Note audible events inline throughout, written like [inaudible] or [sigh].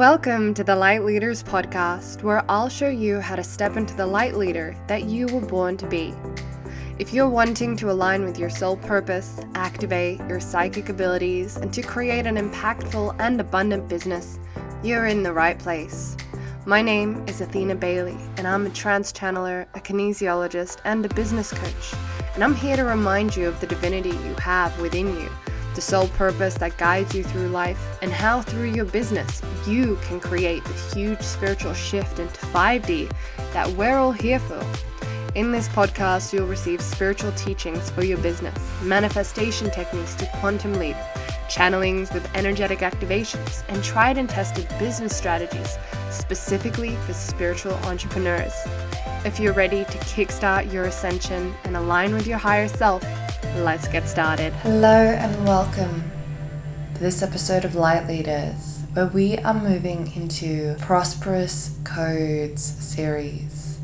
Welcome to the Light Leaders Podcast, where I'll show you how to step into the light leader that you were born to be. If you're wanting to align with your soul purpose, activate your psychic abilities, and to create an impactful and abundant business, you're in the right place. My name is Athena Bailey, and I'm a trance channeler, a kinesiologist, and a business coach. And I'm here to remind you of the divinity you have within you the soul purpose that guides you through life, and how through your business you can create the huge spiritual shift into 5D that we're all here for. In this podcast, you'll receive spiritual teachings for your business, manifestation techniques to quantum leap, channelings with energetic activations, and tried and tested business strategies specifically for spiritual entrepreneurs. If you're ready to kickstart your ascension and align with your higher self, Let's get started. Hello and welcome to this episode of Light Leaders, where we are moving into Prosperous Codes series.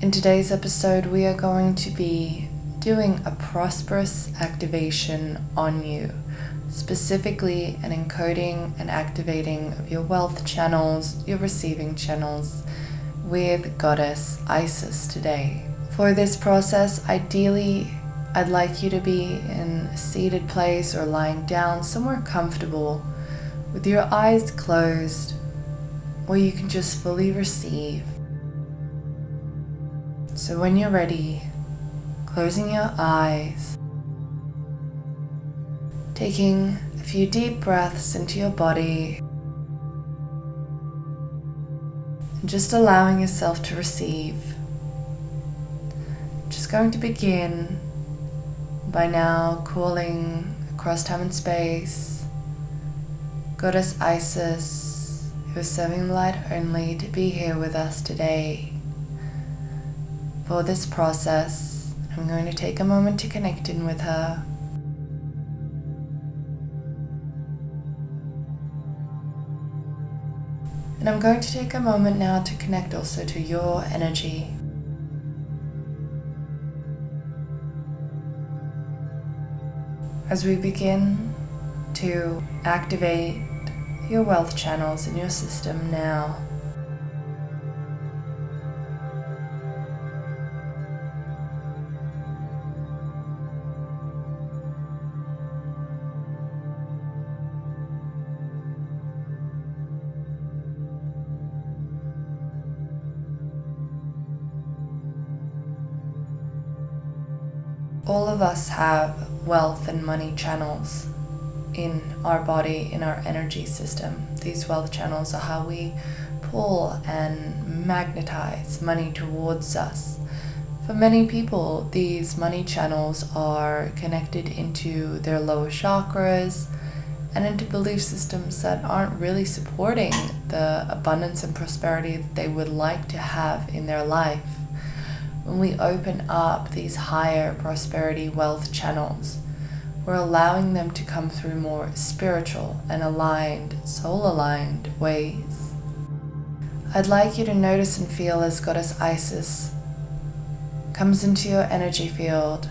In today's episode, we are going to be doing a prosperous activation on you, specifically an encoding and activating of your wealth channels, your receiving channels, with Goddess Isis today. For this process, ideally, I'd like you to be in a seated place or lying down somewhere comfortable with your eyes closed where you can just fully receive. So when you're ready, closing your eyes, taking a few deep breaths into your body, and just allowing yourself to receive. Just going to begin by now calling across time and space Goddess Isis, who is serving the light only, to be here with us today. For this process, I'm going to take a moment to connect in with her. And I'm going to take a moment now to connect also to your energy. As we begin to activate your wealth channels in your system now. All of us have wealth and money channels in our body, in our energy system. These wealth channels are how we pull and magnetize money towards us. For many people, these money channels are connected into their lower chakras and into belief systems that aren't really supporting the abundance and prosperity that they would like to have in their life when we open up these higher prosperity wealth channels, we're allowing them to come through more spiritual and aligned, soul aligned ways. I'd like you to notice and feel as Goddess Isis comes into your energy field,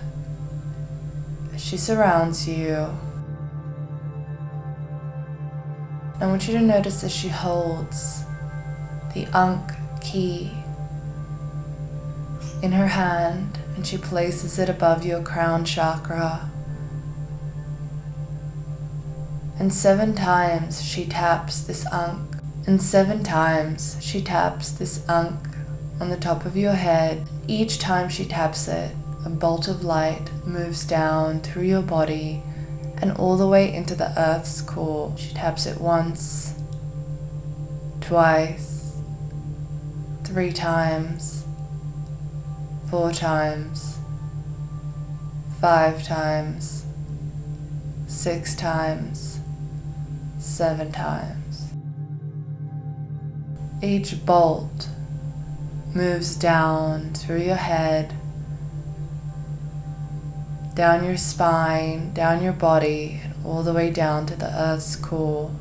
as she surrounds you. I want you to notice as she holds the Ankh key in her hand and she places it above your crown chakra. And seven times she taps this ankh, and seven times she taps this ankh on the top of your head. Each time she taps it, a bolt of light moves down through your body and all the way into the earth's core. She taps it once, twice, three times four times, five times, six times, seven times. Each bolt moves down through your head, down your spine, down your body, and all the way down to the earth's core.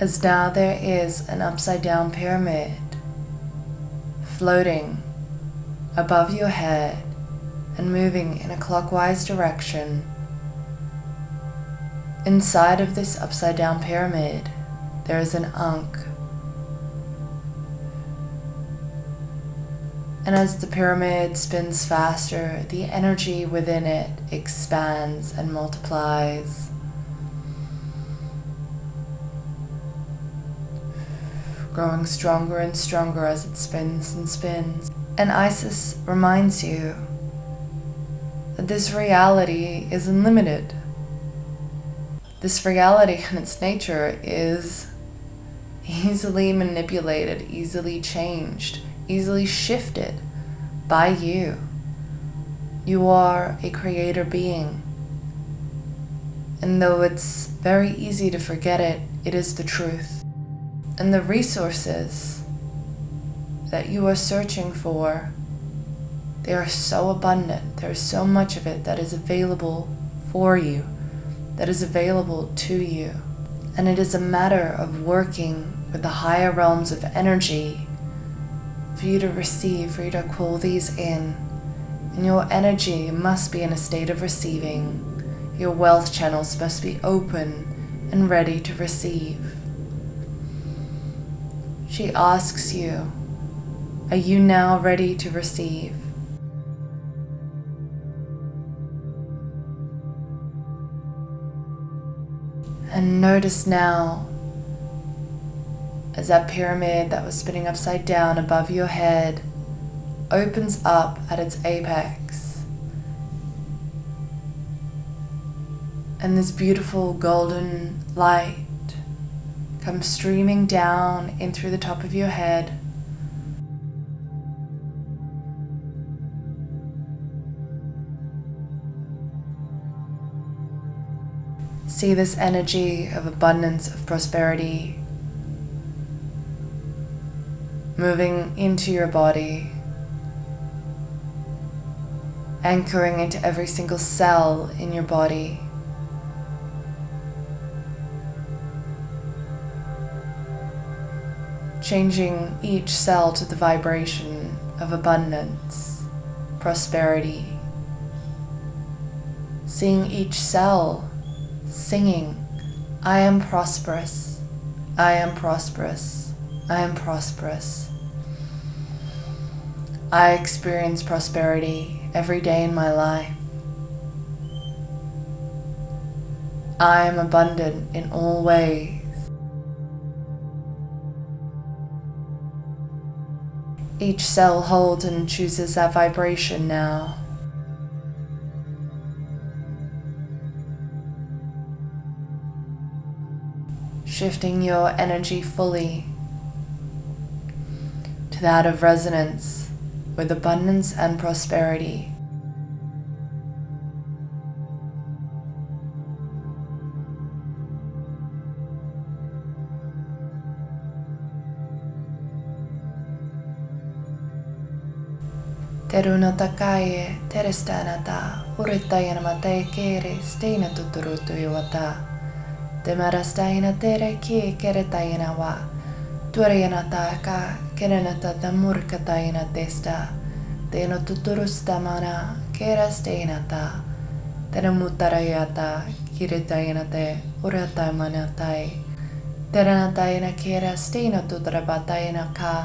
As now there is an upside down pyramid floating above your head and moving in a clockwise direction. Inside of this upside down pyramid there is an Ankh. And as the pyramid spins faster, the energy within it expands and multiplies. Growing stronger and stronger as it spins and spins. And Isis reminds you that this reality is unlimited. This reality and its nature is easily manipulated, easily changed easily shifted by you. You are a creator being. And though it's very easy to forget it, it is the truth. And the resources that you are searching for, they are so abundant. There's so much of it that is available for you, that is available to you. And it is a matter of working with the higher realms of energy for you to receive, for you to call these in. And your energy must be in a state of receiving. Your wealth channels must be open and ready to receive. She asks you, Are you now ready to receive? And notice now as that pyramid that was spinning upside down above your head opens up at its apex. And this beautiful golden light comes streaming down in through the top of your head. See this energy of abundance, of prosperity moving into your body, anchoring into every single cell in your body. Changing each cell to the vibration of abundance, prosperity. Seeing each cell singing, I am prosperous, I am prosperous, I am prosperous. I experience prosperity every day in my life. I am abundant in all ways. Each cell holds and chooses that vibration now. Shifting your energy fully to that of resonance with abundance and prosperity. Edunna takaie terestaanata yrittäjän matei kiiri steina tutturutujuvata. Temarastaina tere ki keretajina va. Tuorijana taaka kenenatata murkataina testa. Teino tutturustamana kerasteinata. Tere muttarajata kiritajina te uretaimanatai. Terenataina kera steina tuturabatai naka.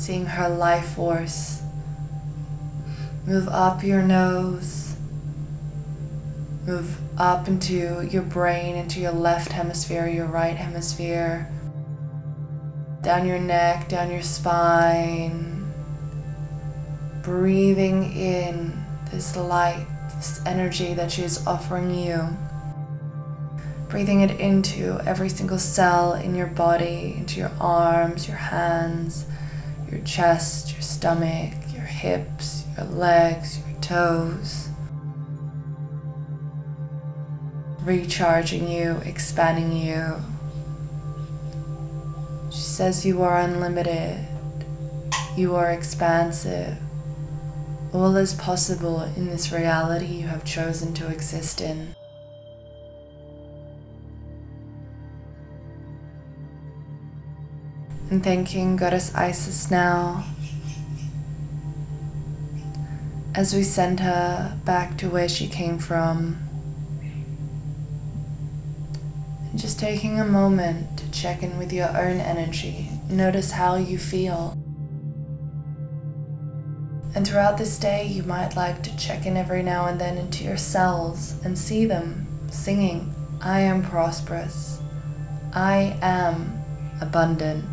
seeing her life force move up your nose, move up into your brain, into your left hemisphere, your right hemisphere, down your neck, down your spine, breathing in this light, this energy that she is offering you. Breathing it into every single cell in your body, into your arms, your hands, your chest, your stomach, your hips, your legs, your toes. Recharging you, expanding you. She says you are unlimited, you are expansive. All is possible in this reality you have chosen to exist in. And thanking Goddess Isis now as we send her back to where she came from. And just taking a moment to check in with your own energy, notice how you feel. And throughout this day, you might like to check in every now and then into your cells and see them singing, I am prosperous. I am abundant.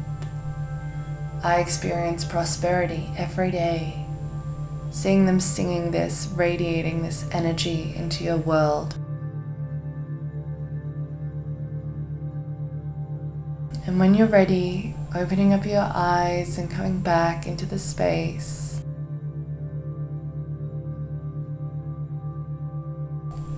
I experience prosperity every day. Seeing them singing this, radiating this energy into your world. And when you're ready, opening up your eyes and coming back into the space.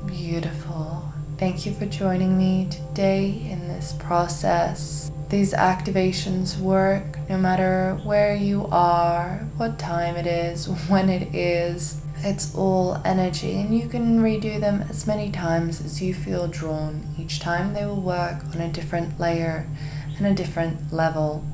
Beautiful. Thank you for joining me today in this process. These activations work no matter where you are, what time it is, [laughs] when it is. It's all energy, and you can redo them as many times as you feel drawn. Each time they will work on a different layer and a different level.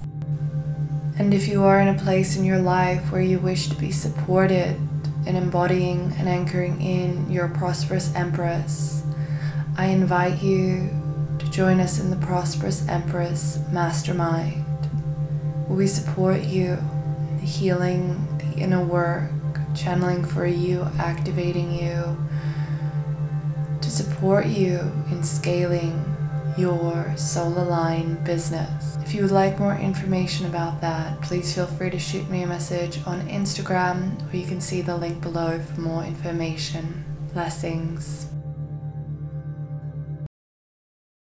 And if you are in a place in your life where you wish to be supported in embodying and anchoring in your prosperous Empress, I invite you Join us in the Prosperous Empress Mastermind, we support you in the healing, the inner work, channeling for you, activating you, to support you in scaling your soul aligned business. If you would like more information about that, please feel free to shoot me a message on Instagram or you can see the link below for more information. Blessings.